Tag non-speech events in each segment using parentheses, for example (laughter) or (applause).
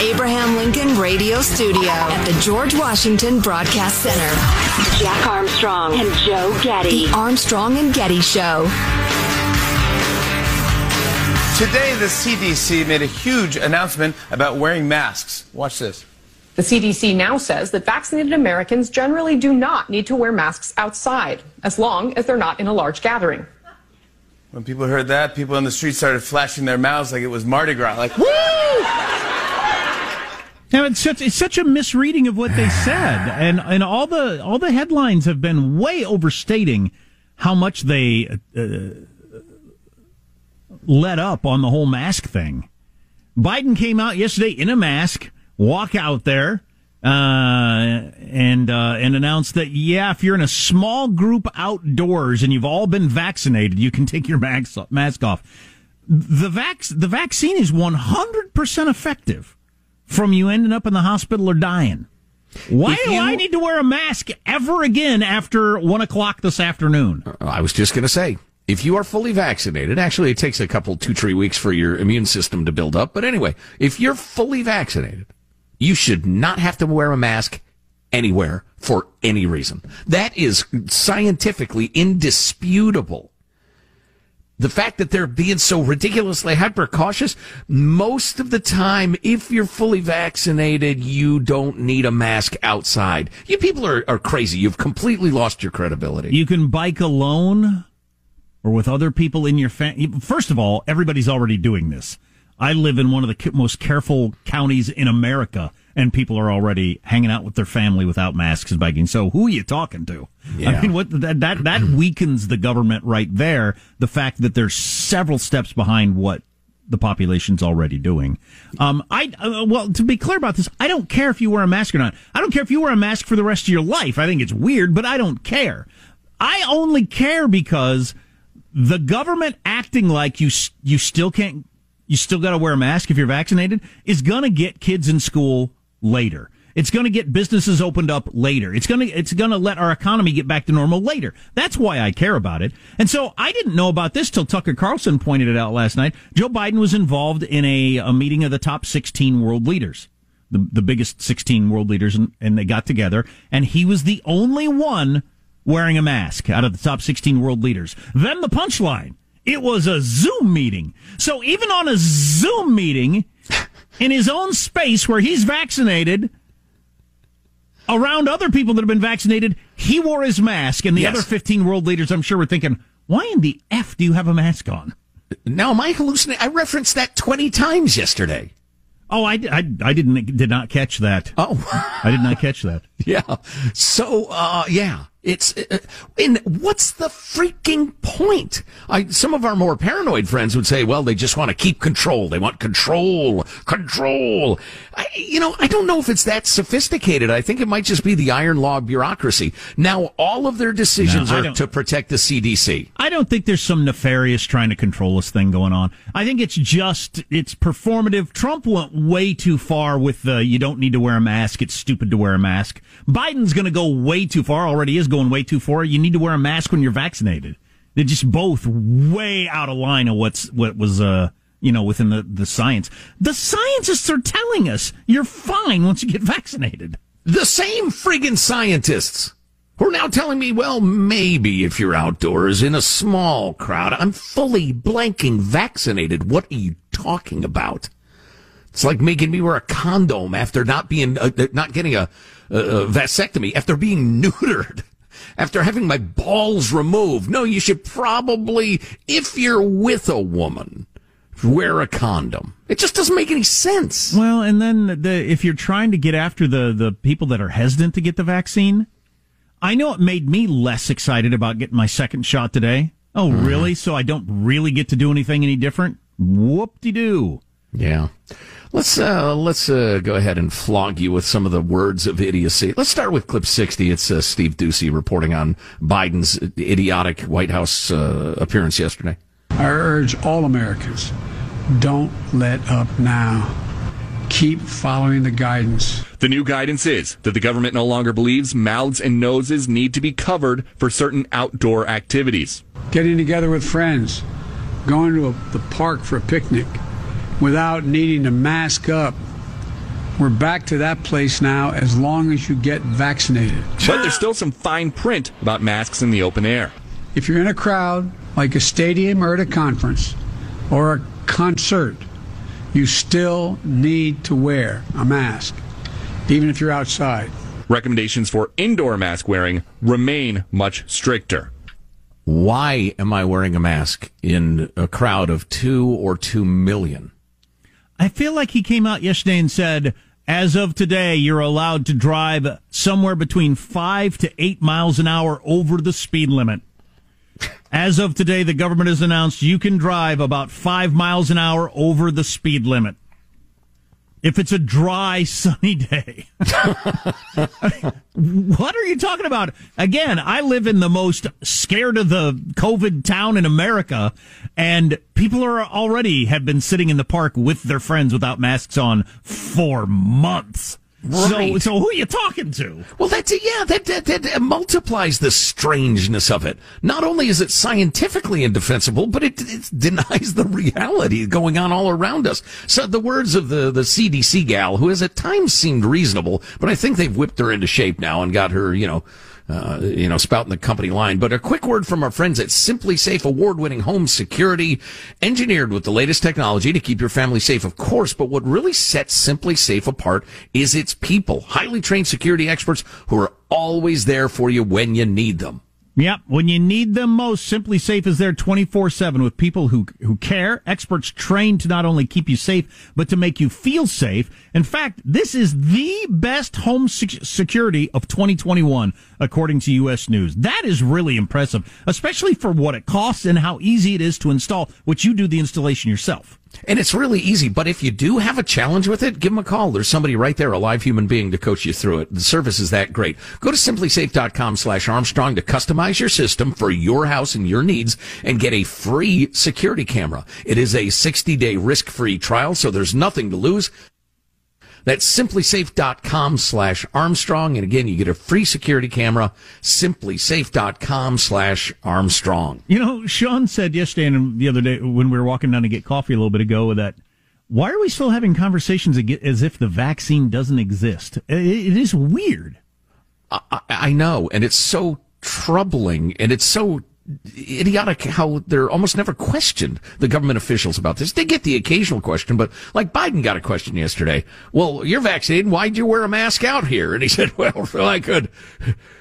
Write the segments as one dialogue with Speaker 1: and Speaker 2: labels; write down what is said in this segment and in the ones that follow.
Speaker 1: Abraham Lincoln Radio Studio at the George Washington Broadcast Center,
Speaker 2: Jack Armstrong and Joe Getty.
Speaker 1: The Armstrong and Getty Show.
Speaker 3: Today, the CDC made a huge announcement about wearing masks. Watch this.
Speaker 4: The CDC now says that vaccinated Americans generally do not need to wear masks outside, as long as they're not in a large gathering.
Speaker 3: When people heard that, people on the street started flashing their mouths like it was Mardi Gras, like, woo!
Speaker 5: Now it's such it's such a misreading of what they said, and and all the all the headlines have been way overstating how much they uh, let up on the whole mask thing. Biden came out yesterday in a mask, walk out there, uh, and uh, and announced that yeah, if you're in a small group outdoors and you've all been vaccinated, you can take your mask mask off. The the vaccine is 100 percent effective from you ending up in the hospital or dying. Why
Speaker 6: If
Speaker 5: do I need to wear a mask ever again after one o'clock this afternoon?
Speaker 6: Uh, I was just going to say, if you are fully vaccinated, actually it takes a couple, two, three weeks for your immune system to build up. But anyway, if you're fully vaccinated, you should not have to wear a mask anywhere for any reason. That is scientifically indisputable. The fact that they're being so ridiculously hyper cautious, most of the time, if you're fully vaccinated, you don't need a mask outside. You people are, are crazy. You've completely lost your credibility.
Speaker 5: You can bike alone or with other people in your family. First of all, everybody's already doing this. I live in one of the most careful counties in America, and people are already hanging out with their family without masks and biking. So who are you talking to? I mean, what that that that weakens the government right there. The fact that there's several steps behind what the population's already doing. Um, I uh, well, to be clear about this, I don't care if you wear a mask or not. I don't care if you wear a mask for the rest of your life. I think it's weird, but I don't care. I only care because the government acting like you you still can't you still got to wear a mask if you're vaccinated is going to get kids in school later. It's going to get businesses opened up later. It's going to it's going to let our economy get back to normal later. That's why I care about it. And so I didn't know about this till Tucker Carlson pointed it out last night. Joe Biden was involved in a, a meeting of the top 16 world leaders. The, the biggest 16 world leaders and, and they got together and he was the only one wearing a mask out of the top 16 world leaders. Then the punchline. It was a Zoom meeting. So even on a Zoom meeting in his own space where he's vaccinated, around other people that have been vaccinated, he wore his mask, and the
Speaker 6: Yes.
Speaker 5: other 15 world leaders, I'm sure, were thinking, why in the F do you have a mask on?
Speaker 6: Now, am I hallucinating? I referenced that 20 times yesterday.
Speaker 5: Oh, I, I, I didn't did not catch that.
Speaker 6: Oh,
Speaker 5: I did not catch that. (laughs)
Speaker 6: yeah. So, uh, yeah, it's, uh, and what's the freaking point? I, some of our more paranoid friends would say, well, they just want to keep control. They want control, control. I, you know, I don't know if it's that sophisticated. I think it might just be the iron law bureaucracy. Now, all of their decisions
Speaker 5: No,
Speaker 6: are to protect the CDC.
Speaker 5: I don't think there's some nefarious trying to control us thing going on. I think it's just it's performative. Trump went way too far with the you don't need to wear a mask. It's stupid to wear a mask. Biden's going to go way too far. Already is going way too far. You need to wear a mask when you're vaccinated. They're just both way out of line of what's what was uh you know within the the science. The scientists are telling us you're fine once you get vaccinated.
Speaker 6: The same friggin' scientists who are now telling me, well, maybe if you're outdoors in a small crowd, I'm fully blanking vaccinated. What are you talking about? It's like making me wear a condom after not being, uh, not getting a, a, a vasectomy, after being (laughs) neutered, after having my balls removed. No, you should probably, if you're with a woman, wear a condom. It just doesn't make any sense.
Speaker 5: Well, and then the, if you're trying to get after the, the people that are hesitant to get the vaccine, I know it made me less excited about getting my second shot today. Oh, mm-hmm. really? So I don't really get to do anything any different? Whoop de doo.
Speaker 6: Yeah. Let's uh, let's uh, go ahead and flog you with some of the words of idiocy. Let's start with clip 60. It's uh, Steve Doocy reporting on Biden's idiotic White House uh, appearance yesterday.
Speaker 7: I urge all Americans don't let up now. Keep following the guidance.
Speaker 8: The new guidance is that the government no longer believes mouths and noses need to be covered for certain outdoor activities.
Speaker 7: Getting together with friends, going to a, the park for a picnic without needing to mask up. We're back to that place now as long as you get vaccinated.
Speaker 8: But there's still some fine print about masks in the open air.
Speaker 7: If you're in a crowd, like a stadium or at a conference or a concert, you still need to wear a mask, even if you're outside.
Speaker 8: Recommendations for indoor mask wearing remain much stricter.
Speaker 6: Why am I wearing a mask in a crowd of two or two million?
Speaker 5: I feel like he came out yesterday and said, as of today, you're allowed to drive somewhere between five to eight miles an hour over the speed limit. (laughs) As of today, the government has announced you can drive about five miles an hour over the speed limit. If it's a dry, sunny day. what are you talking about? Again, I live in the most scared of the COVID town in America, and people are already have been sitting in the park with their friends without masks on for months. So,
Speaker 6: Right.
Speaker 5: so who are you talking to?
Speaker 6: Well, that's a, yeah, that, that that multiplies the strangeness of it. Not only is it scientifically indefensible, but it, it denies the reality going on all around us. So the words of the the CDC gal, who has at times seemed reasonable, but I think they've whipped her into shape now and got her, you know. Uh, you know, spouting the company line. But a quick word from our friends at SimpliSafe award winning home security, engineered with the latest technology to keep your family safe, of course. But what really sets SimpliSafe apart is its people, highly trained security experts who are always there for you when you need them.
Speaker 5: Yep. When you need them most, SimpliSafe is there 24-7 with people who, who care, experts trained to not only keep you safe, but to make you feel safe. In fact, this is the best home sec- security of 2021, according to U.S. News. That is really impressive, especially for what it costs and how easy it is to install, which you do the installation yourself.
Speaker 6: And it's really easy, but if you do have a challenge with it, give them a call. There's somebody right there, a live human being to coach you through it. The service is that great. Go to simplisafe.com slash Armstrong to customize your system for your house and your needs and get a free security camera. It is a 60 day risk free trial, so there's nothing to lose. That's simplisafe.com slash Armstrong. And again, you get a free security camera, simplisafe.com slash Armstrong.
Speaker 5: You know, Sean said yesterday and the other day when we were walking down to get coffee a little bit ago that why are we still having conversations as if the vaccine doesn't exist? It- is weird.
Speaker 6: I, I know, and it's so troubling, and it's so idiotic how they're almost never questioned, the government officials about this. They get the occasional question, but like Biden got a question yesterday. Well, you're vaccinated. Why'd you wear a mask out here? And he (laughs) said, well, so I could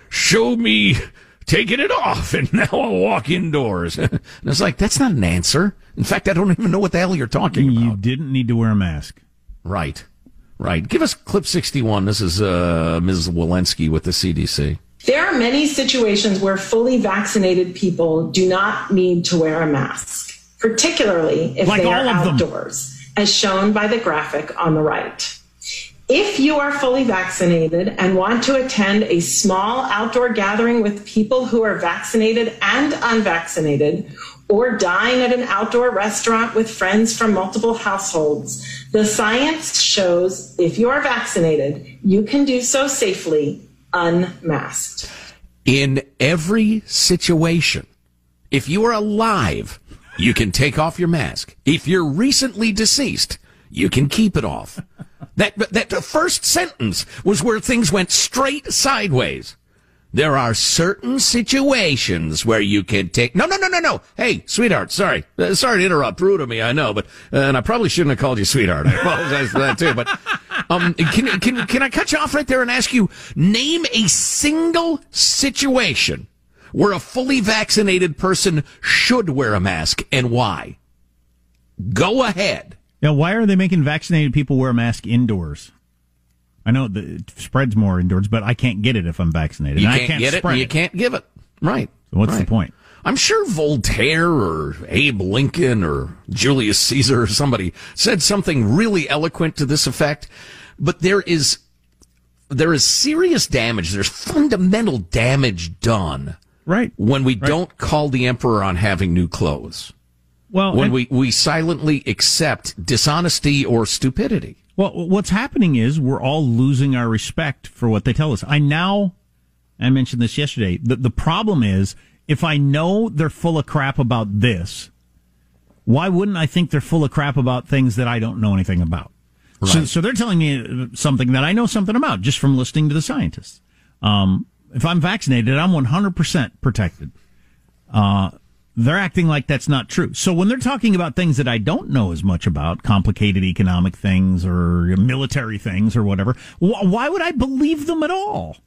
Speaker 6: show me taking it off and (laughs) now I'll walk indoors. (laughs) and it's like, that's not an answer. In fact, I don't even know what the hell you're talking about.
Speaker 5: You didn't need to wear a mask.
Speaker 6: Right. Right. Give us clip 61. This is uh, Ms. Walensky with the CDC.
Speaker 9: There are many situations where fully vaccinated people do not need to wear a mask, particularly if
Speaker 5: Like
Speaker 9: they are
Speaker 5: of them.
Speaker 9: outdoors, as shown by the graphic on the right. If you are fully vaccinated and want to attend a small outdoor gathering with people who are vaccinated and unvaccinated, or dine at an outdoor restaurant with friends from multiple households, the science shows if you are vaccinated, you can do so safely unmasked.
Speaker 6: In every situation, if you are alive, you can take off your mask. If you're recently deceased, you can keep it off. That, that first sentence was where things went straight sideways. There are certain situations where you can take, no, no, no, no, no. Hey, sweetheart, sorry. Uh, sorry to interrupt. Rude of me, I know, but, uh, and I probably shouldn't have called you sweetheart. I apologize for that too, but, um, can, can, can I cut you off right there and ask you, name a single situation where a fully vaccinated person should wear a mask and why? Go ahead.
Speaker 5: Now, why are they making vaccinated people wear a mask indoors? I know it spreads more indoors, but I can't get it if I'm vaccinated.
Speaker 6: You can't,
Speaker 5: I can't
Speaker 6: get it, you can't give it. Right.
Speaker 5: So what's the point?
Speaker 6: I'm sure Voltaire or Abe Lincoln or Julius Caesar or somebody said something really eloquent to this effect, but there is there is serious damage. There's fundamental damage done.
Speaker 5: Right.
Speaker 6: When we don't call the emperor on having new clothes.
Speaker 5: Well,
Speaker 6: when
Speaker 5: and-
Speaker 6: we, we silently accept dishonesty or stupidity.
Speaker 5: Well, what's happening is we're all losing our respect for what they tell us. I now, I mentioned this yesterday. The, the problem is if I know they're full of crap about this, why wouldn't I think they're full of crap about things that I don't know anything about? So,
Speaker 6: Right.
Speaker 5: so they're telling me something that I know something about just from listening to the scientists. Um, if I'm vaccinated, I'm 100% protected. Uh, they're acting like that's not true. So when they're talking about things that I don't know as much about, complicated economic things or military things or whatever, wh- why would I believe them at all?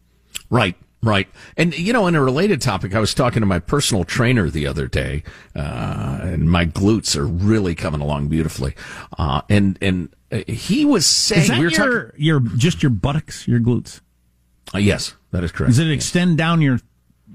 Speaker 6: Right, right. And, you know, in a related topic, I was talking to my personal trainer the other day, uh, and my glutes are really coming along beautifully. Uh, and, and he was saying,
Speaker 5: Is that
Speaker 6: we were
Speaker 5: your,
Speaker 6: talking,
Speaker 5: your just your buttocks, your glutes?
Speaker 6: uh, yes, that is correct.
Speaker 5: Does it extend down your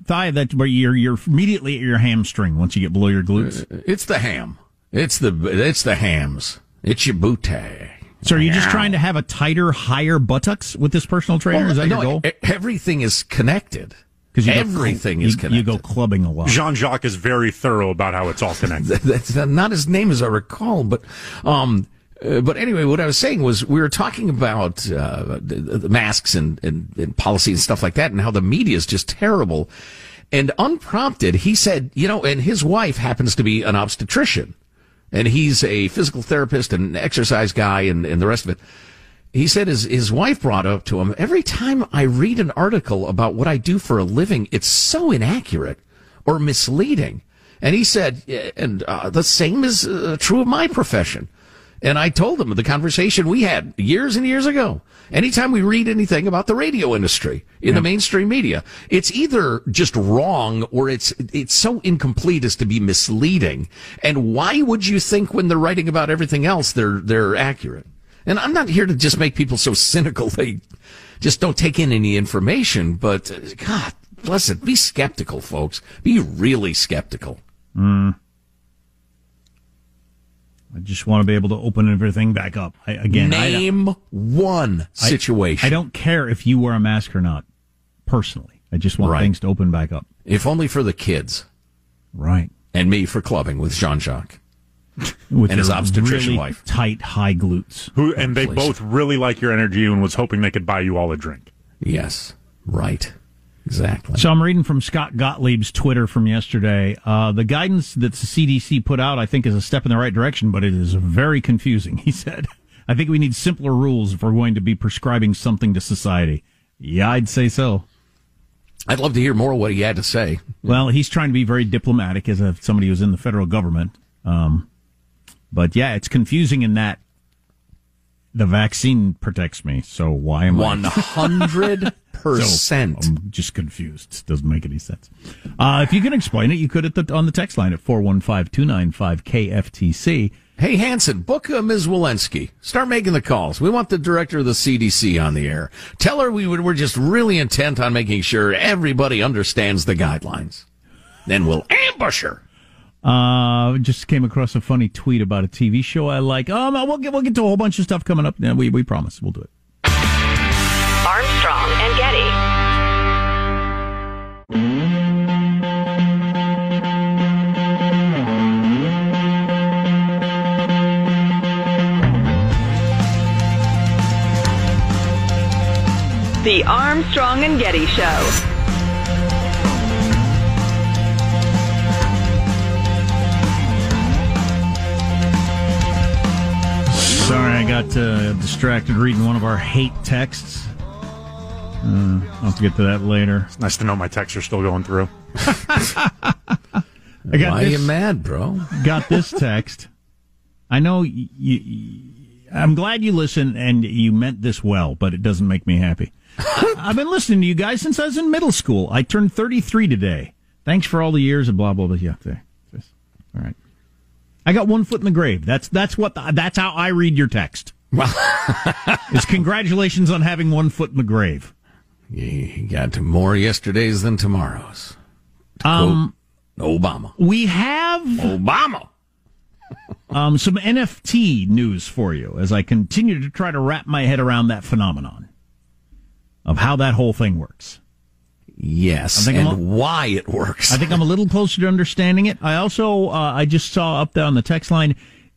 Speaker 5: thigh that where you're you're immediately at your hamstring once you get below your glutes?
Speaker 6: It's the ham. It's the, it's the hams. It's your bootay.
Speaker 5: So are you just trying to have a tighter, higher buttocks with this personal trainer? is that
Speaker 6: no,
Speaker 5: your goal?
Speaker 6: Everything is connected.
Speaker 5: Because
Speaker 6: everything
Speaker 5: you,
Speaker 6: is
Speaker 5: you
Speaker 6: connected.
Speaker 5: go clubbing a lot.
Speaker 10: Jean Jacques is very thorough about how it's all connected. (laughs)
Speaker 6: That's not his name as I recall, but um, uh, but anyway, what I was saying was we were talking about uh, the, the masks and, and, and policy and stuff like that, and how the media is just terrible. And unprompted, he said, you know, and his wife happens to be an obstetrician, and he's a physical therapist and exercise guy, and, and the rest of it. He said his, his wife brought up to him, every time I read an article about what I do for a living, it's so inaccurate or misleading. And he said, and uh, the same is uh, true of my profession. And I told them the conversation we had years and years ago. Anytime we read anything about the radio industry in the mainstream media, it's either just wrong or it's it's so incomplete as to be misleading. And why would you think when they're writing about everything else they're they're accurate? And I'm not here to just make people so cynical they just don't take in any information, but uh, God bless it, be skeptical, folks. Be really skeptical.
Speaker 5: Mm. I just want to be able to open everything back up. I, again, I-
Speaker 6: Name one situation.
Speaker 5: I, don't care if you wear a mask or not. Personally, I just want
Speaker 6: Right.
Speaker 5: things to open back up.
Speaker 6: If only for the kids.
Speaker 5: Right.
Speaker 6: And me for clubbing with Jean Jacques.
Speaker 5: With
Speaker 6: and his obstetrician
Speaker 5: really
Speaker 6: wife.
Speaker 5: tight, high glutes.
Speaker 10: Who and they
Speaker 6: Please.
Speaker 10: both really like your energy and was hoping they could buy you all a drink.
Speaker 6: Yes. Right. Exactly.
Speaker 5: So I'm reading from Scott Gottlieb's Twitter from yesterday. Uh, the guidance that the CDC put out, I think, is a step in the right direction, but it is very confusing. (laughs) He said, "I think we need simpler rules if we're going to be prescribing something to society." Yeah, I'd say so.
Speaker 6: I'd love to hear more of what he had to say.
Speaker 5: Well, he's trying to be very diplomatic as a, somebody who's in the federal government. Um, but yeah, it's confusing in that the vaccine protects me. So why am
Speaker 6: One
Speaker 5: I?
Speaker 6: hundred (laughs) percent.
Speaker 5: So I'm just confused. It doesn't make any sense. Uh, if you can explain it, you could at the, on the text line at 415-295-KFTC.
Speaker 6: Hey, Hanson, book uh, Ms. Walensky. Start making the calls. We want the director of the CDC on the air. Tell her we would, we're just really intent on making sure everybody understands the guidelines. Then we'll ambush her.
Speaker 5: Uh, just came across a funny tweet about a TV show I like. Um, we'll get, we'll get to a whole bunch of stuff coming up. Yeah, we, we promise we'll do it.
Speaker 1: Armstrong and Getty.
Speaker 2: The Armstrong and Getty Show.
Speaker 5: Sorry, I got uh, distracted reading one of our hate texts. Uh, I'll have to get to that later.
Speaker 10: It's nice to know my texts are still going through. (laughs)
Speaker 5: I got
Speaker 6: Why
Speaker 5: this,
Speaker 6: you mad, bro?
Speaker 5: Got this text. I know you, you. I'm glad you listened and you meant this well, but it doesn't make me happy. (laughs) I've been listening to you guys since I was in middle school. I turned 33 today. Thanks for all the years of blah blah blah. Yeah, there. Just- All right. I got one foot in the grave. That's that's what the, that's how I read your text. (laughs) Well, is congratulations on having one foot in the grave.
Speaker 6: You got more yesterdays than tomorrows. To
Speaker 5: Um,
Speaker 6: Obama.
Speaker 5: We have
Speaker 6: Obama. (laughs)
Speaker 5: um, some NFT news for you as I continue to try to wrap my head around that phenomenon of how that whole thing works.
Speaker 6: Yes,
Speaker 5: I think
Speaker 6: and
Speaker 5: I'm a-
Speaker 6: why it works.
Speaker 5: I think I'm a little closer to understanding it. I also, uh, I just saw up there on the text line,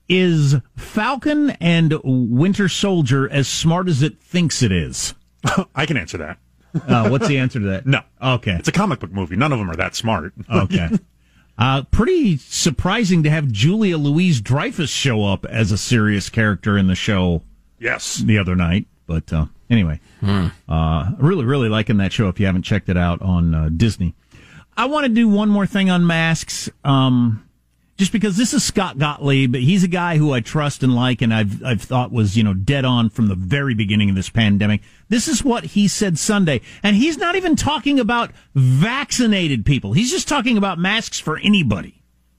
Speaker 5: is Falcon and Winter Soldier as smart as it thinks it is? (laughs)
Speaker 10: I can answer that.
Speaker 5: Uh, what's the answer to that? (laughs)
Speaker 10: No.
Speaker 5: Okay.
Speaker 10: It's a comic book movie. None of them are that smart. (laughs)
Speaker 5: Okay. Uh, pretty surprising to have Julia Louis-Dreyfus show up as a serious character in the show
Speaker 10: yes.
Speaker 5: the other night. But uh, anyway, uh, really, really liking that show if you haven't checked it out on uh, Disney. I want to do one more thing on masks. Um, just because this is Scott Gottlieb, but he's a guy who I trust and like, and I've I've thought was you know dead on from the very beginning of this pandemic. This is what he said Sunday, and he's not even talking about vaccinated people. He's just talking about masks for anybody.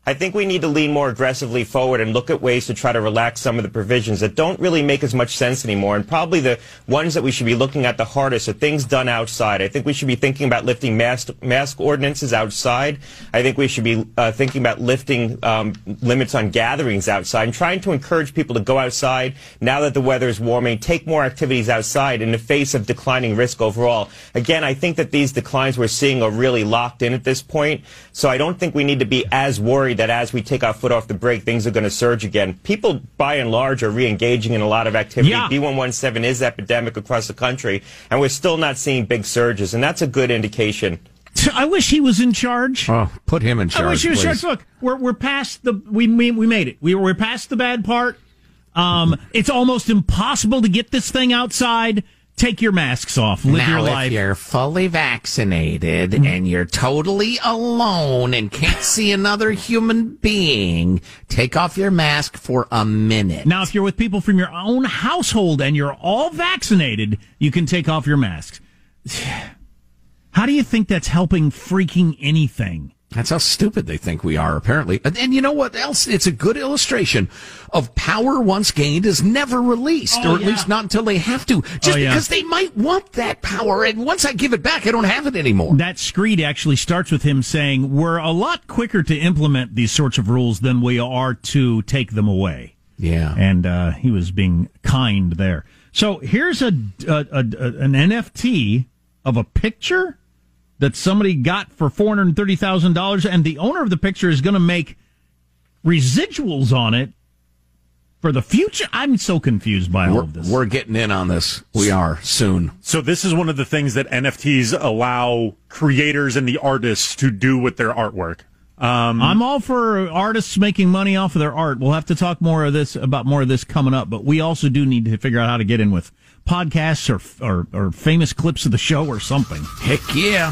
Speaker 11: I think we need to lean more aggressively forward and look at ways to try to relax some of the provisions that don't really make as much sense anymore. And probably the ones that we should be looking at the hardest are things done outside. I think we should be thinking about lifting mask, mask ordinances outside. I think we should be uh, thinking about lifting um, limits on gatherings outside and trying to encourage people to go outside now that the weather is warming, take more activities outside in the face of declining risk overall. Again, I think that these declines we're seeing are really locked in at this point. So I don't think we need to be as worried that as we take our foot off the brake, things are going to surge again. People, by and large, are re-engaging in a lot of activity.
Speaker 5: Yeah.
Speaker 11: B117 is epidemic across the country, and we're still not seeing big surges, and that's a good indication.
Speaker 5: I wish he was in charge.
Speaker 6: Oh, put him in charge.
Speaker 5: I wish he was in charge. Look, we're we're past the we we, we made it. We we're past the bad part. Um, it's almost impossible to get this thing outside. Take your masks off. Live
Speaker 6: now,
Speaker 5: your life.
Speaker 6: if you're fully vaccinated mm-hmm. and you're totally alone and can't (laughs) see another human being, take off your mask for a minute.
Speaker 5: Now, if you're with people from your own household and you're all vaccinated, you can take off your masks. (sighs) How do you think that's helping freaking anything?
Speaker 6: That's how stupid they think we are, apparently. And, and you know what else? It's a good illustration of power once gained is never released,
Speaker 5: Oh,
Speaker 6: or at
Speaker 5: yeah.
Speaker 6: least not until they have to. Just
Speaker 5: Oh, yeah.
Speaker 6: because they might want that power, and once I give it back, I don't have it anymore.
Speaker 5: That screed actually starts with him saying, We're a lot quicker to implement these sorts of rules than we are to take them away.
Speaker 6: Yeah.
Speaker 5: And uh, he was being kind there. So here's a, a, a, a an NFT of a picture that somebody got for four hundred thirty thousand dollars, and the owner of the picture is going to make residuals on it for the future. I'm so confused by all
Speaker 6: We're,
Speaker 5: of this.
Speaker 6: we're getting in on this. We are soon.
Speaker 10: So this is one of the things that NFTs allow creators and the artists to do with their artwork. Um,
Speaker 5: I'm all for artists making money off of their art. We'll have to talk more of this about more of this coming up, but we also do need to figure out how to get in with podcasts or or, or famous clips of the show or something.
Speaker 6: Heck yeah.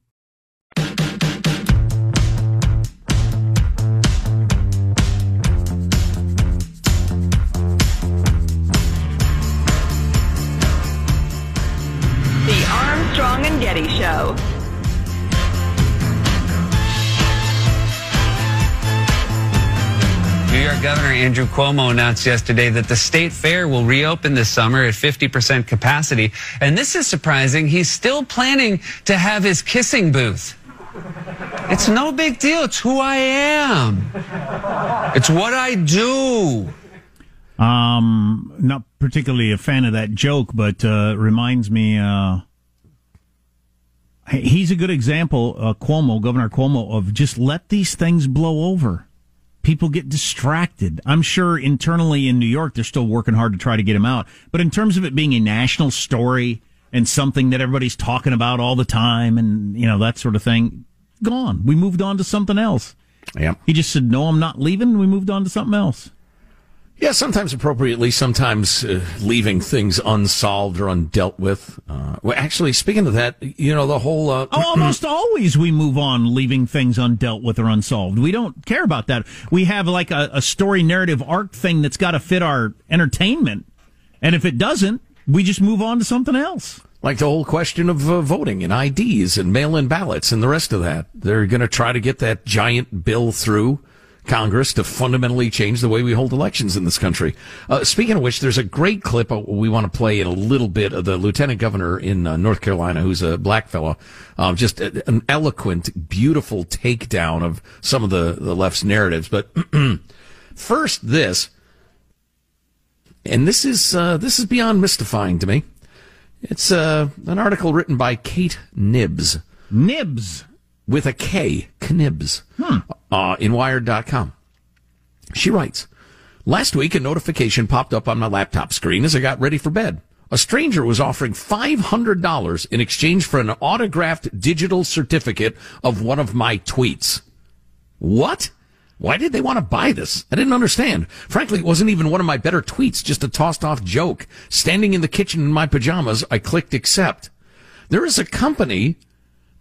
Speaker 2: Show.
Speaker 12: New York Governor Andrew Cuomo announced yesterday that the state fair will reopen this summer at 50% capacity. And this is surprising. He's still planning to have his kissing booth. It's no big deal. It's who I am. It's what I do.
Speaker 5: Um, not particularly a fan of that joke, but uh, reminds me. Uh, he's a good example, uh, Cuomo, Governor Cuomo, of just let these things blow over. People get distracted. I'm sure internally in New York, they're still working hard to try to get him out. But in terms of it being a national story and something that everybody's talking about all the time, and you know that sort of thing, gone. We moved on to something else.
Speaker 6: Yeah.
Speaker 5: He just said, "No, I'm not leaving." We moved on to something else.
Speaker 6: Yeah, sometimes appropriately, sometimes uh, leaving things unsolved or undealt with. Uh, well, actually, speaking of that, you know, the whole. Uh,
Speaker 5: Oh, (clears throat) almost always we move on, leaving things undealt with or unsolved. We don't care about that. We have like a, a story narrative arc thing that's got to fit our entertainment. And if it doesn't, we just move on to something else.
Speaker 6: Like the whole question of uh, voting and IDs and mail in ballots and the rest of that. They're going to try to get that giant bill through Congress to fundamentally change the way we hold elections in this country. Uh, speaking of which, there's a great clip uh, we want to play in a little bit of the lieutenant governor in uh, North Carolina, who's a black fellow. Um, just a, an eloquent, beautiful takedown of some of the, the left's narratives. But (clears throat) first, this, and this is uh, this is beyond mystifying to me. It's uh, an article written by Kate Knibbs.
Speaker 5: Nibs
Speaker 6: with a K, Knibbs, uh, in Wired.com. She writes, Last week, a notification popped up on my laptop screen as I got ready for bed. A stranger was offering $500 in exchange for an autographed digital certificate of one of my tweets. What? Why did they want to buy this? I didn't understand. Frankly, it wasn't even one of my better tweets, just a tossed off joke. Standing in the kitchen in my pajamas, I clicked accept. There is a company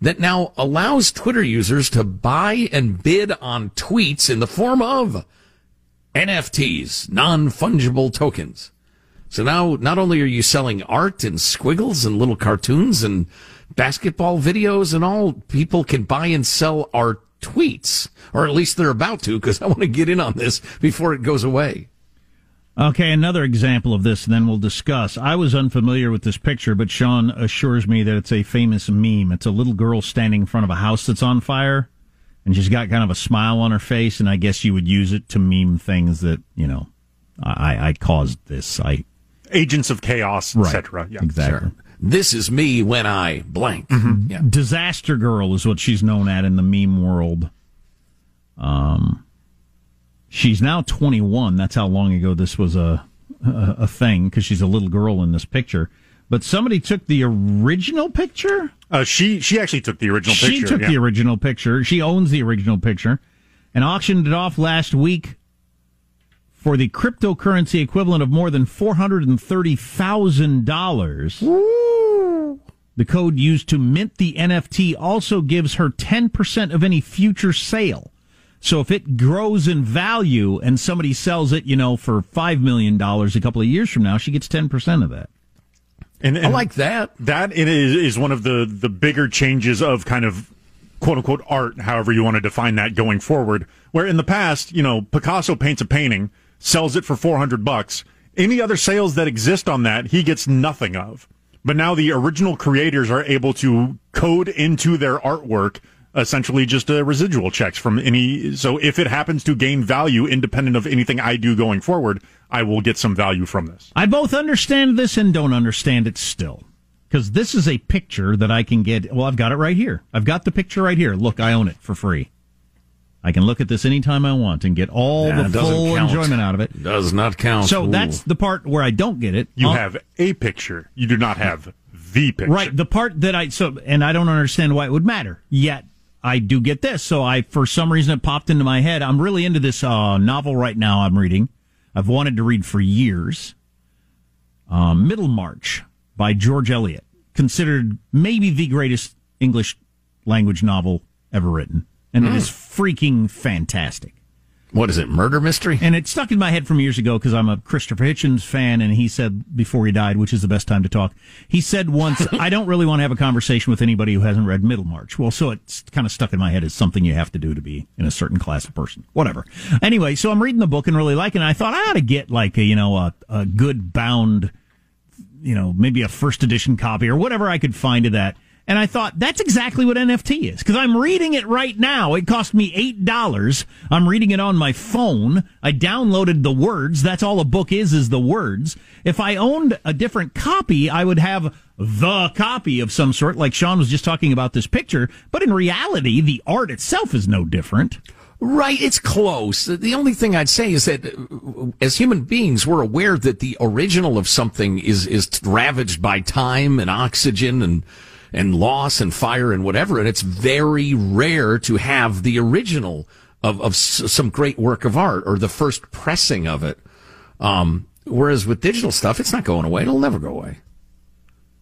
Speaker 6: that now allows Twitter users to buy and bid on tweets in the form of NFTs, non-fungible tokens. So now not only are you selling art and squiggles and little cartoons and basketball videos and all, people can buy and sell our tweets, or at least they're about to, because I want to get in on this before it goes away.
Speaker 5: Okay, another example of this, and then we'll discuss. I was unfamiliar with this picture, but Sean assures me that it's a famous meme. It's a little girl standing in front of a house that's on fire, and she's got kind of a smile on her face, and I guess you would use it to meme things that, you know, I, I caused this. I
Speaker 10: Agents of chaos,
Speaker 5: Right.
Speaker 10: etc. Yeah.
Speaker 5: Exactly.
Speaker 6: This is me when I blank.
Speaker 5: Yeah. Disaster Girl is what she's known at in the meme world. Um, she's now 21. That's how long ago this was a a, a thing because she's a little girl in this picture. But somebody took the original picture.
Speaker 10: Uh, she she actually took the original picture.
Speaker 5: She
Speaker 10: picture.
Speaker 5: took
Speaker 10: yeah.
Speaker 5: the original picture. She owns the original picture and auctioned it off last week for the cryptocurrency equivalent of more than $430,000. The code used to mint the NFT also gives her 10% of any future sale. So if it grows in value and somebody sells it, you know, for $5 million a couple of years from now, she gets 10% of that.
Speaker 10: And,
Speaker 6: I like that.
Speaker 10: That it is, is one of the, the bigger changes of kind of quote unquote art, however you want to define that going forward. Where in the past, you know, Picasso paints a painting, sells it for 400 bucks. Any other sales that exist on that, he gets nothing of. But now the original creators are able to code into their artwork essentially just uh, residual checks from any. So if it happens to gain value independent of anything I do going forward, I will get some value from this.
Speaker 5: I both understand this and don't understand it still. Because this is a picture that I can get. Well, I've got it right here. I've got the picture right here. Look, I own it for free. I can look at this anytime I want and get all
Speaker 6: Nah,
Speaker 5: the full
Speaker 6: count.
Speaker 5: enjoyment out of it.
Speaker 6: Does not count.
Speaker 5: So
Speaker 6: Ooh.
Speaker 5: that's the part where I don't get it.
Speaker 10: You
Speaker 5: I'll-
Speaker 10: have a picture. You do not have the picture.
Speaker 5: Right. The part that I so and I don't understand why it would matter. Yet I do get this. So I for some reason it popped into my head. I'm really into this uh, novel right now I'm reading. I've wanted to read for years. Um, Middlemarch by George Eliot, considered maybe the greatest English language novel ever written. And it is freaking fantastic.
Speaker 6: What is it? Murder mystery?
Speaker 5: And it stuck in my head from years ago because I'm a Christopher Hitchens fan, and he said before he died, which is the best time to talk. He said once, (laughs) "I don't really want to have a conversation with anybody who hasn't read Middlemarch." Well, so it's kind of stuck in my head as something you have to do to be in a certain class of person. Whatever. Anyway, so I'm reading the book and really liking it. I thought I ought to get like a you know a, a good bound, you know, maybe a first edition copy or whatever I could find of that. And I thought that's exactly what NFT is because I'm reading it right now. It cost me eight dollars. I'm reading it on my phone. I downloaded the words. That's all a book is is the words. If I owned a different copy, I would have the copy of some sort. Like Sean was just talking about this picture, but in reality, the art itself is no different.
Speaker 6: Right, it's close. The only thing I'd say is that uh, as human beings, we're aware that the original of something is is ravaged by time and oxygen and and loss and fire and whatever, and it's very rare to have the original of of s- some great work of art or the first pressing of it. Um, whereas with digital stuff, it's not going away; it'll never go away.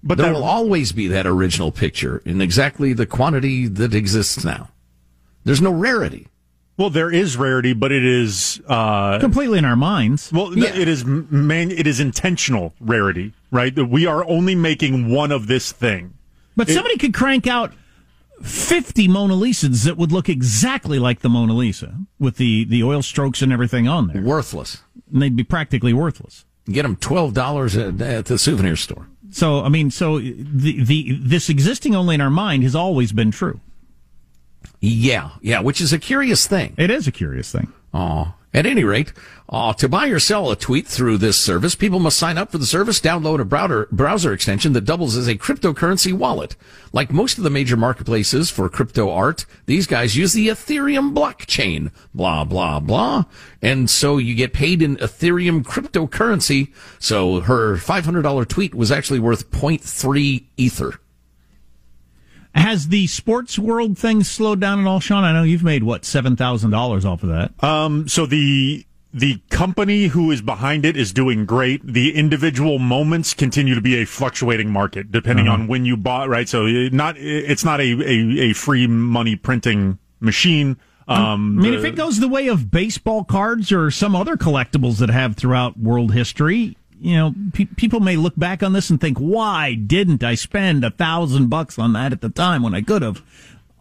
Speaker 10: But
Speaker 6: there will always be that original picture in exactly the quantity that exists now. There's no rarity.
Speaker 10: Well, there is rarity, but it is uh,
Speaker 5: completely in our minds.
Speaker 10: Well, no, it is man. It is intentional rarity, right? That we are only making one of this thing.
Speaker 5: But
Speaker 10: It-
Speaker 5: somebody could crank out 50 Mona Lisas that would look exactly like the Mona Lisa with the, the oil strokes and everything on there.
Speaker 6: Worthless.
Speaker 5: And they'd be practically worthless.
Speaker 6: Get them twelve dollars at at the souvenir store.
Speaker 5: So, I mean, so the, the, this existing only in our mind has always been true.
Speaker 6: Yeah, yeah, which is a curious thing.
Speaker 5: It is a curious thing.
Speaker 6: Oh, at any rate, uh, to buy or sell a tweet through this service, people must sign up for the service, download a browser, browser extension that doubles as a cryptocurrency wallet. Like most of the major marketplaces for crypto art, these guys use the Ethereum blockchain, blah, blah, blah. And so you get paid in Ethereum cryptocurrency. So her $500 tweet was actually worth 0.3 Ether.
Speaker 5: Ha- has the sports world thing slowed down at all, Sean? I know you've made what seven thousand dollars off of that.
Speaker 10: Um, so the the company who is behind it is doing great. The individual moments continue to be a fluctuating market depending
Speaker 5: Uh-huh.
Speaker 10: on when you bought. Right, so it not it's not a a, a free money printing machine. Um,
Speaker 5: I mean,
Speaker 10: the-
Speaker 5: if it goes the way of baseball cards or some other collectibles that have throughout world history, you know, pe- people may look back on this and think, "Why didn't I spend a thousand bucks on that at the time when I could have?"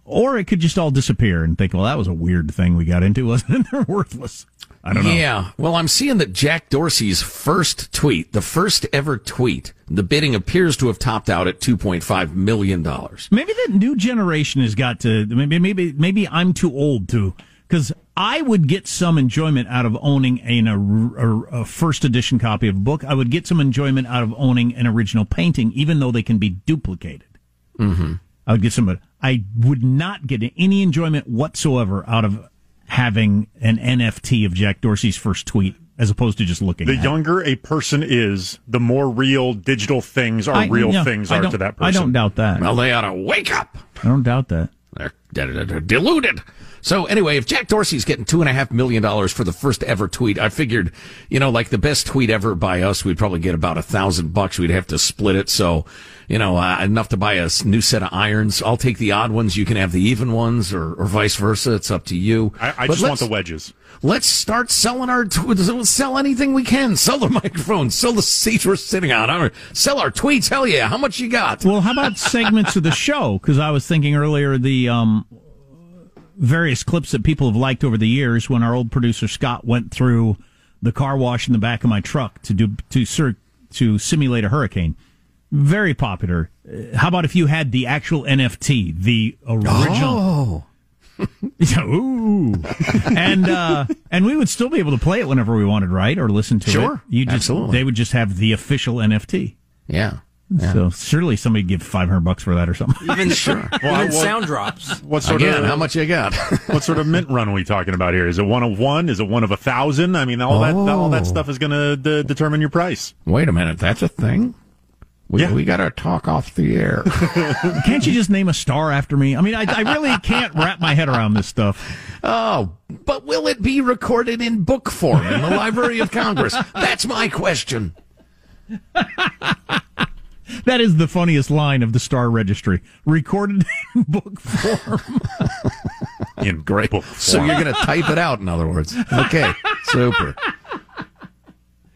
Speaker 5: Or it could just all disappear and think, "Well, that was a weird thing we got into, (laughs) wasn't it? They're worthless." I don't know.
Speaker 6: Yeah. Well, I'm seeing that Jack Dorsey's first tweet, the first ever tweet, the bidding appears to have topped out at $2.5 million.
Speaker 5: Maybe the new generation has got to. Maybe maybe maybe I'm too old to because I would get some enjoyment out of owning an, a, a, a first edition copy of a book. I would get some enjoyment out of owning an original painting, even though they can be duplicated.
Speaker 6: Mm-hmm.
Speaker 5: I would get some. I would not get any enjoyment whatsoever out of having an NFT of Jack Dorsey's first tweet, as opposed to just looking.
Speaker 10: the
Speaker 5: at it.
Speaker 10: younger a person is, the more real digital things are
Speaker 5: I-
Speaker 10: real
Speaker 5: yeah,
Speaker 10: things
Speaker 5: I
Speaker 10: are to that person.
Speaker 5: I don't doubt that.
Speaker 6: Well, they ought to wake up.
Speaker 5: I don't doubt that.
Speaker 6: They're, deluded. So anyway, if Jack Dorsey's getting two and a half million dollars for the first ever tweet, I figured, you know, like the best tweet ever by us, we'd probably get about a thousand bucks. We'd have to split it. So, you know, uh, enough to buy a new set of irons. I'll take the odd ones. You can have the even ones or, or vice versa. It's up to you.
Speaker 10: I, I just want the wedges.
Speaker 6: Let's start selling our, tw- sell anything we can. Sell the (laughs) microphones, sell the seats we're sitting on. I sell our tweets. Hell yeah. How much you got?
Speaker 5: Well, how about segments of the show? Because I was thinking earlier the um, various clips that people have liked over the years when our old producer Scott went through the car wash in the back of my truck to do to sur- to simulate a hurricane. Very popular. Uh, How about if you had the actual NFT, the original? (laughs) Yeah, Ooh. and uh, and we would still be able to play it whenever we wanted, right? Or listen to it.
Speaker 6: Sure.
Speaker 5: You
Speaker 6: Absolutely.
Speaker 5: they would just have the official NFT.
Speaker 6: Yeah. Yeah.
Speaker 5: So surely somebody would give five hundred bucks for that or something.
Speaker 13: Even (laughs)
Speaker 6: Sure.
Speaker 10: Well,
Speaker 13: even
Speaker 10: what-
Speaker 13: sound drops.
Speaker 10: What sort
Speaker 6: Again,
Speaker 10: of
Speaker 6: how much you got? (laughs)
Speaker 10: what sort of mint run are we talking about here? Is it one of one? Is it one of a thousand? I mean, all that all that
Speaker 6: Oh.
Speaker 10: stuff is going to de- determine your price.
Speaker 6: Wait a minute. That's a thing? We,
Speaker 10: Yeah.
Speaker 6: we got to talk off the air. (laughs)
Speaker 5: Can't you just name a star after me? I mean, I, I really can't wrap my head around this stuff.
Speaker 6: oh, but will it be recorded in book form in the Library of Congress? That's my question.
Speaker 5: That is the funniest line of the Star Registry, recorded in book form.
Speaker 10: In
Speaker 6: Great.
Speaker 10: book
Speaker 6: So you're going to type it out, in other words. Okay. Super.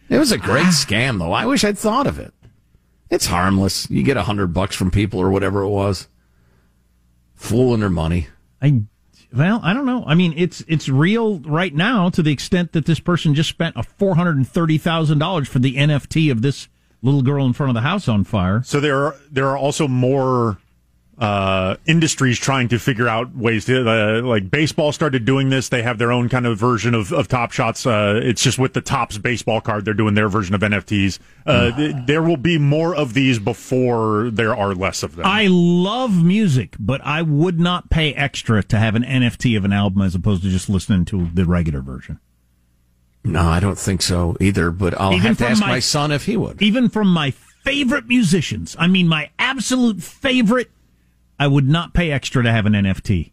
Speaker 6: It was a great scam, though. I wish I'd thought of it. It's harmless. You get a hundred bucks from people or whatever it was. Fooling their money.
Speaker 5: I, well, I don't know. I mean, it's it's real right now to the extent that this person just spent a four hundred and thirty thousand dollars for the NFT of this little girl in front of the house on fire.
Speaker 10: So there are there are also more uh, industries trying to figure out ways to uh, like baseball started doing this. They have their own kind of version of, of Top Shots. Uh, it's just with the Topps baseball card. They're doing their version of NFTs. Uh, th- there will be more of these before there are less of them.
Speaker 5: I love music, but I would not pay extra to have an NFT of an album as opposed to just listening to the regular version.
Speaker 6: No, I don't think so either, but I'll
Speaker 5: Even
Speaker 6: have to ask
Speaker 5: my-
Speaker 6: my son if he would.
Speaker 5: Even from my favorite musicians, I mean my absolute favorite, I would not pay extra to have an NFT.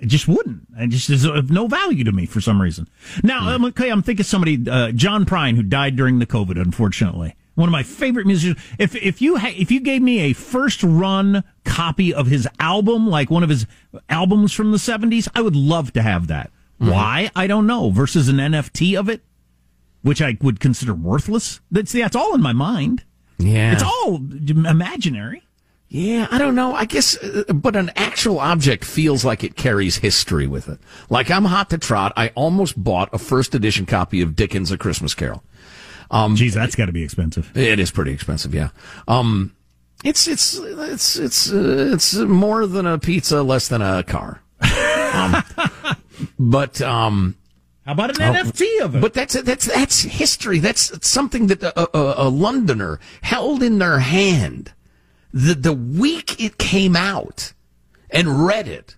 Speaker 5: It just wouldn't. It just is of no value to me for some reason. Now, I'm okay, I'm thinking somebody, uh, John Prine, who died during the COVID, unfortunately. One of my favorite musicians. If if you ha- if you gave me a first run copy of his album, like one of his albums from the '70s, I would love to have that. Why? I don't know. Versus an NFT of it, which I would consider worthless. That's that's all in my mind.
Speaker 6: Yeah.
Speaker 5: It's all imaginary.
Speaker 6: Yeah, I don't know. I guess, uh, but an actual object feels like it carries history with it. Like I'm hot to trot. I almost bought a first edition copy of Dickens' A Christmas Carol. Um,
Speaker 5: Geez, that's got to be expensive.
Speaker 6: It is pretty expensive, yeah. Um, it's it's it's it's uh, it's more than a pizza, less than a car. Um, (laughs) but um,
Speaker 5: How about an
Speaker 6: Oh,
Speaker 5: NFT of it?
Speaker 6: But that's that's that's history. That's something that a, a, a Londoner held in their hand the the week it came out and read it.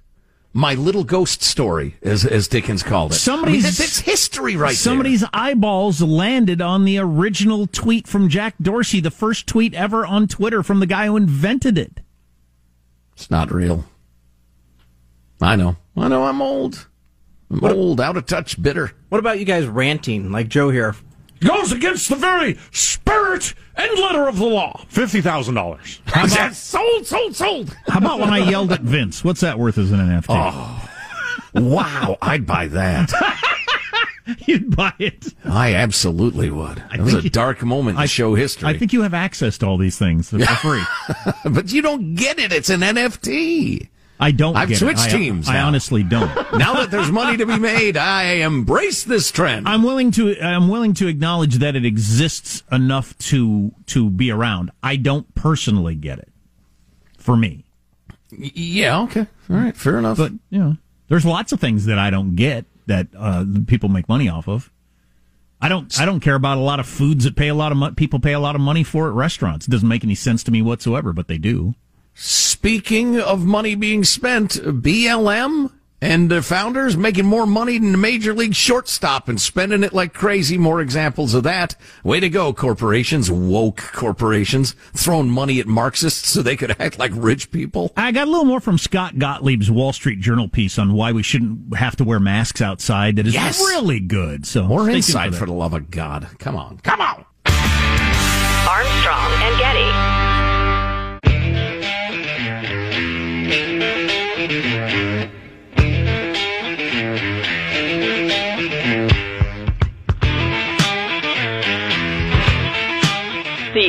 Speaker 6: My little ghost story, as as Dickens called it.
Speaker 5: Somebody's
Speaker 6: I mean, that- that's history right
Speaker 5: Somebody's eyeballs landed on the original tweet from Jack Dorsey, the first tweet ever on Twitter from the guy who invented it.
Speaker 6: It's not real. I know. I know I'm old. I'm
Speaker 13: What-
Speaker 6: old, out of touch, bitter.
Speaker 13: What about you guys ranting like Joe here?
Speaker 10: Goes against the very spirit and letter of the law. Fifty thousand dollars.
Speaker 6: That's sold, sold, sold.
Speaker 5: How about when I yelled at Vince? What's that worth as an NFT?
Speaker 6: Oh, wow. I'd buy that. (laughs)
Speaker 5: You'd buy it.
Speaker 6: I absolutely would. It was a
Speaker 5: think-
Speaker 6: dark moment in show history.
Speaker 5: I think you have access to all these things for free. (laughs)
Speaker 6: but you don't get it. It's an NFT.
Speaker 5: I don't.
Speaker 6: I've
Speaker 5: get it.
Speaker 6: switched
Speaker 5: I-
Speaker 6: teams.
Speaker 5: I
Speaker 6: now.
Speaker 5: honestly don't. (laughs)
Speaker 6: now that there's money to be made, I embrace this trend.
Speaker 5: I'm willing to. I'm willing to acknowledge that it exists enough to to be around. I don't personally get it. For me,
Speaker 6: yeah. Okay. All right. Fair enough.
Speaker 5: but you know, there's lots of things that I don't get that uh, people make money off of. I don't. I don't care about a lot of foods that pay a lot of mo- people pay a lot of money for at restaurants. It doesn't make any sense to me whatsoever, but they do.
Speaker 6: Speaking of money being spent, BLM and the founders making more money than the major league shortstop and spending it like crazy. More examples of that. Way to go, corporations, woke corporations, throwing money at Marxists so they could act like rich people.
Speaker 5: I got a little more from Scott Gottlieb's Wall Street Journal piece on why we shouldn't have to wear masks outside. That is
Speaker 6: Yes.
Speaker 5: really good. So
Speaker 6: More
Speaker 5: stay tuned
Speaker 6: insight
Speaker 5: that.
Speaker 6: for the love of God. Come on. Come on.
Speaker 2: Armstrong and Getty.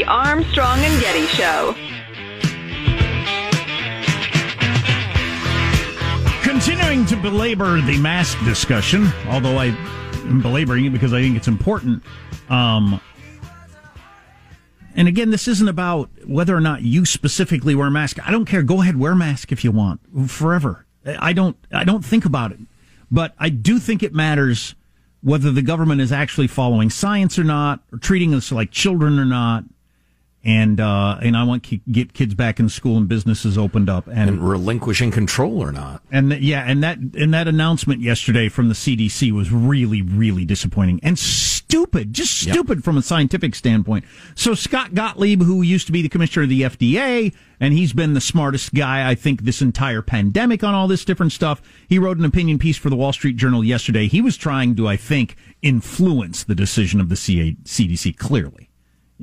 Speaker 2: Armstrong and Getty Show.
Speaker 5: Continuing to belabor the mask discussion, although I am belaboring it because I think it's important. Um, and again, this isn't about whether or not you specifically wear a mask. I don't care. Go ahead, wear a mask if you want forever. I don't. I don't think about it, but I do think it matters whether the government is actually following science or not, or treating us like children or not. And uh, and I want to get kids back in school and businesses opened up and
Speaker 6: And relinquishing control or not.
Speaker 5: and th- yeah, and that and that announcement yesterday from the CDC was really, really disappointing and stupid, just stupid from a scientific standpoint. So Scott Gottlieb, who used to be the commissioner of the FDA, and he's been the smartest guy, I think, this entire pandemic on all this different stuff. He wrote an opinion piece for the Wall Street Journal yesterday. He was trying to, I think, influence the decision of the CA- CDC. Clearly,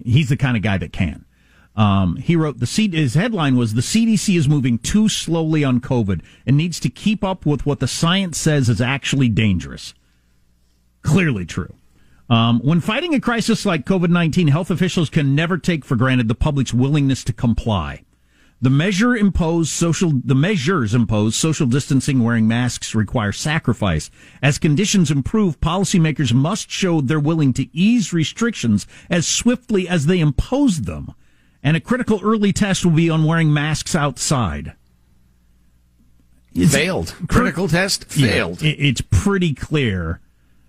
Speaker 5: he's the kind of guy that can. Um, he wrote the C- his headline was the CDC is moving too slowly on COVID and needs to keep up with what the science says is actually dangerous. Clearly true. Um, when fighting a crisis like COVID 19, health officials can never take for granted the public's willingness to comply. The measure imposed social, the measures imposed social distancing, wearing masks require sacrifice. As conditions improve, policymakers must show they're willing to ease restrictions as swiftly as they impose them. And a critical early test will be on wearing masks outside. It's-
Speaker 6: Failed. Critical test failed.
Speaker 5: Yeah, it's pretty clear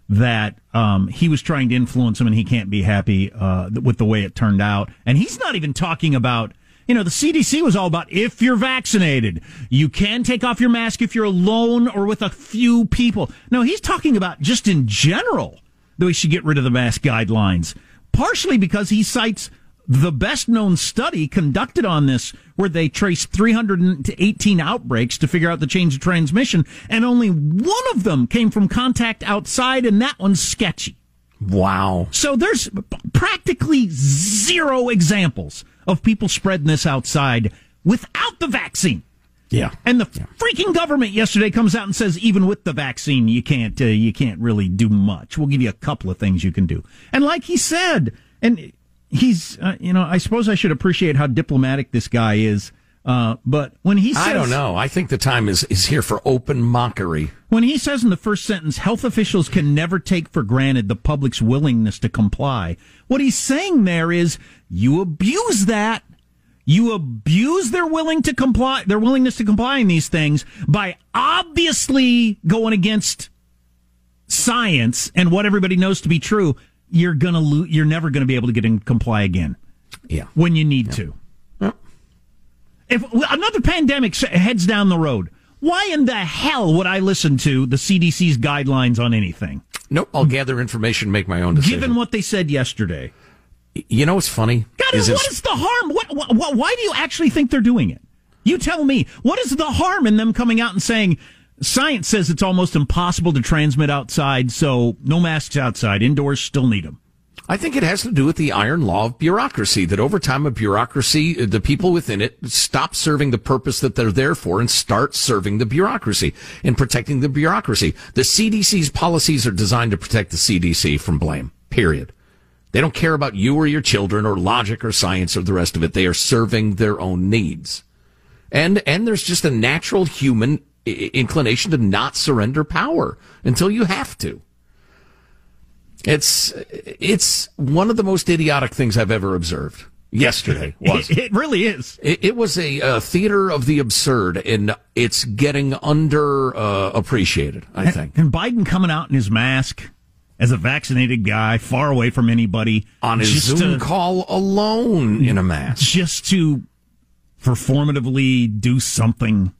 Speaker 5: that um, he was trying to influence him, and he can't be happy uh, with the way it turned out. And he's not even talking about. You know, the CDC was all about if you're vaccinated, you can take off your mask if you're alone or with a few people. No, he's talking about just in general that we should get rid of the mask guidelines. Partially because he cites the best known study conducted on this where they traced 318 outbreaks to figure out the change of transmission and only one of them came from contact outside and that one's sketchy.
Speaker 6: Wow.
Speaker 5: So there's practically zero examples of people spreading this outside without the vaccine.
Speaker 6: Yeah.
Speaker 5: And the freaking government yesterday comes out and says even with the vaccine you can't uh, you can't really do much. We'll give you a couple of things you can do. And like he said, and he's uh, you know I suppose I should appreciate how diplomatic this guy is. Uh, but when he says
Speaker 6: I don't know. I think the time is, is here for open mockery.
Speaker 5: when he says in the first sentence, health officials can never take for granted the public's willingness to comply. What he's saying there is you abuse that. You abuse their willing to comply, their willingness to comply in these things by obviously going against science and what everybody knows to be true. You're gonna lo- you're never gonna be able to get in comply again.
Speaker 6: Yeah.
Speaker 5: When you need to. If another pandemic heads down the road, why in the hell would I listen to the CDC's guidelines on anything?
Speaker 6: Nope. I'll gather information, make my own decision.
Speaker 5: Given what they said yesterday.
Speaker 6: you know what's funny?
Speaker 5: God,
Speaker 6: Is
Speaker 5: what is the harm? What, what, what, why do you actually think they're doing it? You tell me, what is the harm in them coming out and saying, science says it's almost impossible to transmit outside, so no masks outside. Indoors still need them.
Speaker 6: I think it has to do with the iron law of bureaucracy, that over time a bureaucracy, uh, the people within it stop serving the purpose that they're there for and start serving the bureaucracy and protecting the bureaucracy. The CDC's policies are designed to protect the CDC from blame, period. They don't care about you or your children or logic or science or the rest of it. They are serving their own needs. And, and there's just a natural human inclination to not surrender power until you have to. It's, it's one of the most idiotic things I've ever observed. Yesterday (laughs) was.
Speaker 5: it, it really is.
Speaker 6: It, it was a, a, theater of the absurd, and it's getting under uh, appreciated. I think.
Speaker 5: And Biden coming out in his mask as a vaccinated guy, far away from anybody,
Speaker 6: on his Zoom to, call alone in a mask,
Speaker 5: just to performatively do something.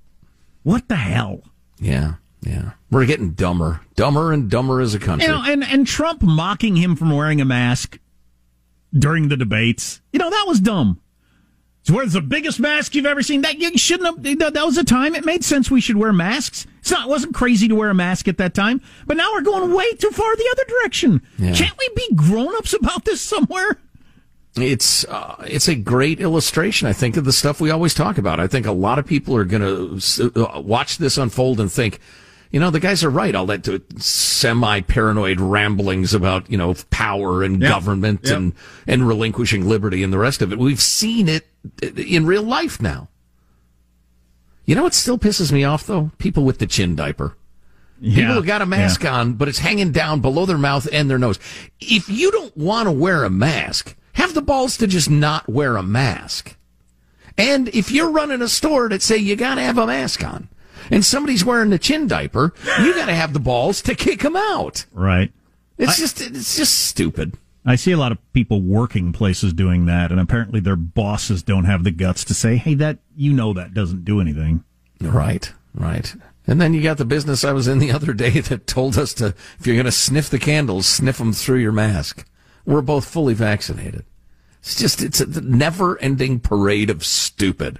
Speaker 5: What the hell?
Speaker 6: Yeah, yeah. We're getting dumber, dumber and dumber as a country.
Speaker 5: You know, and and Trump mocking him from wearing a mask during the debates. You know, that was dumb. It's where's the biggest mask you've ever seen. That you shouldn't have. That was a time it made sense we should wear masks. It's not. It wasn't crazy to wear a mask at that time. But now we're going way too far the other direction. Yeah. Can't we be grown ups about this somewhere?
Speaker 6: It's uh, it's a great illustration, I think, of the stuff we always talk about. I think a lot of people are going to uh, watch this unfold and think, you know, the guys are right. All that semi paranoid ramblings about, you know, power and yep. government yep. and, and relinquishing liberty and the rest of it. We've seen it in real life now. You know what still pisses me off though? People with the chin diaper. Yeah. People have got a mask yeah. on, but it's hanging down below their mouth and their nose. If you don't want to wear a mask, have the balls to just not wear a mask. And if you're running a store that say you got to have a mask on, and somebody's wearing the chin diaper, you got to have the balls to kick them out.
Speaker 5: Right.
Speaker 6: It's I, just it's just stupid.
Speaker 5: I see a lot of people working places doing that, and apparently their bosses don't have the guts to say, "Hey, that you know that doesn't do anything."
Speaker 6: Right. Right. And then you got the business I was in the (laughs) other day that told us to, if you're going to sniff the candles, sniff them through your mask. We're both fully vaccinated. It's just, it's a never ending parade of stupid.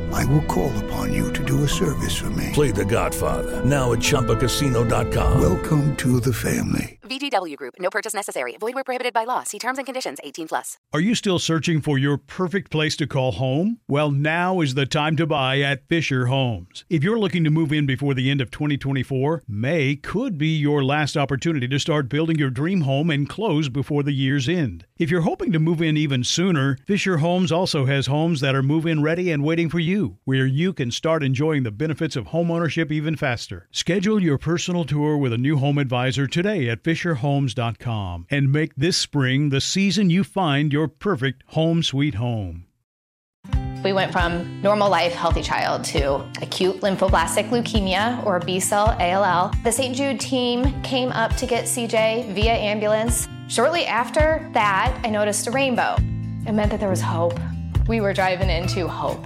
Speaker 14: I will call upon you to do a service for me.
Speaker 15: Play the Godfather, now at Chumbacasino.com.
Speaker 14: Welcome to the family.
Speaker 16: VGW Group, no purchase necessary. Void where prohibited by law. See terms and conditions 18 plus.
Speaker 17: Are you still searching for your perfect place to call home? Well, now is the time to buy at Fischer Homes. If you're looking to move in before the end of 2024, May could be your last opportunity to start building your dream home and close before the year's end. If you're hoping to move in even sooner, Fischer Homes also has homes that are move in ready and waiting for where you can start enjoying the benefits of homeownership even faster. Schedule your personal tour with a new home advisor today at FischerHomes.com and make this spring the season you find your perfect home sweet home.
Speaker 18: We went from normal life, healthy child to acute lymphoblastic leukemia or B cell ALL. The St. Jude team came up to get CJ via ambulance. Shortly after that, I noticed a rainbow. It meant that there was hope. We were driving into hope.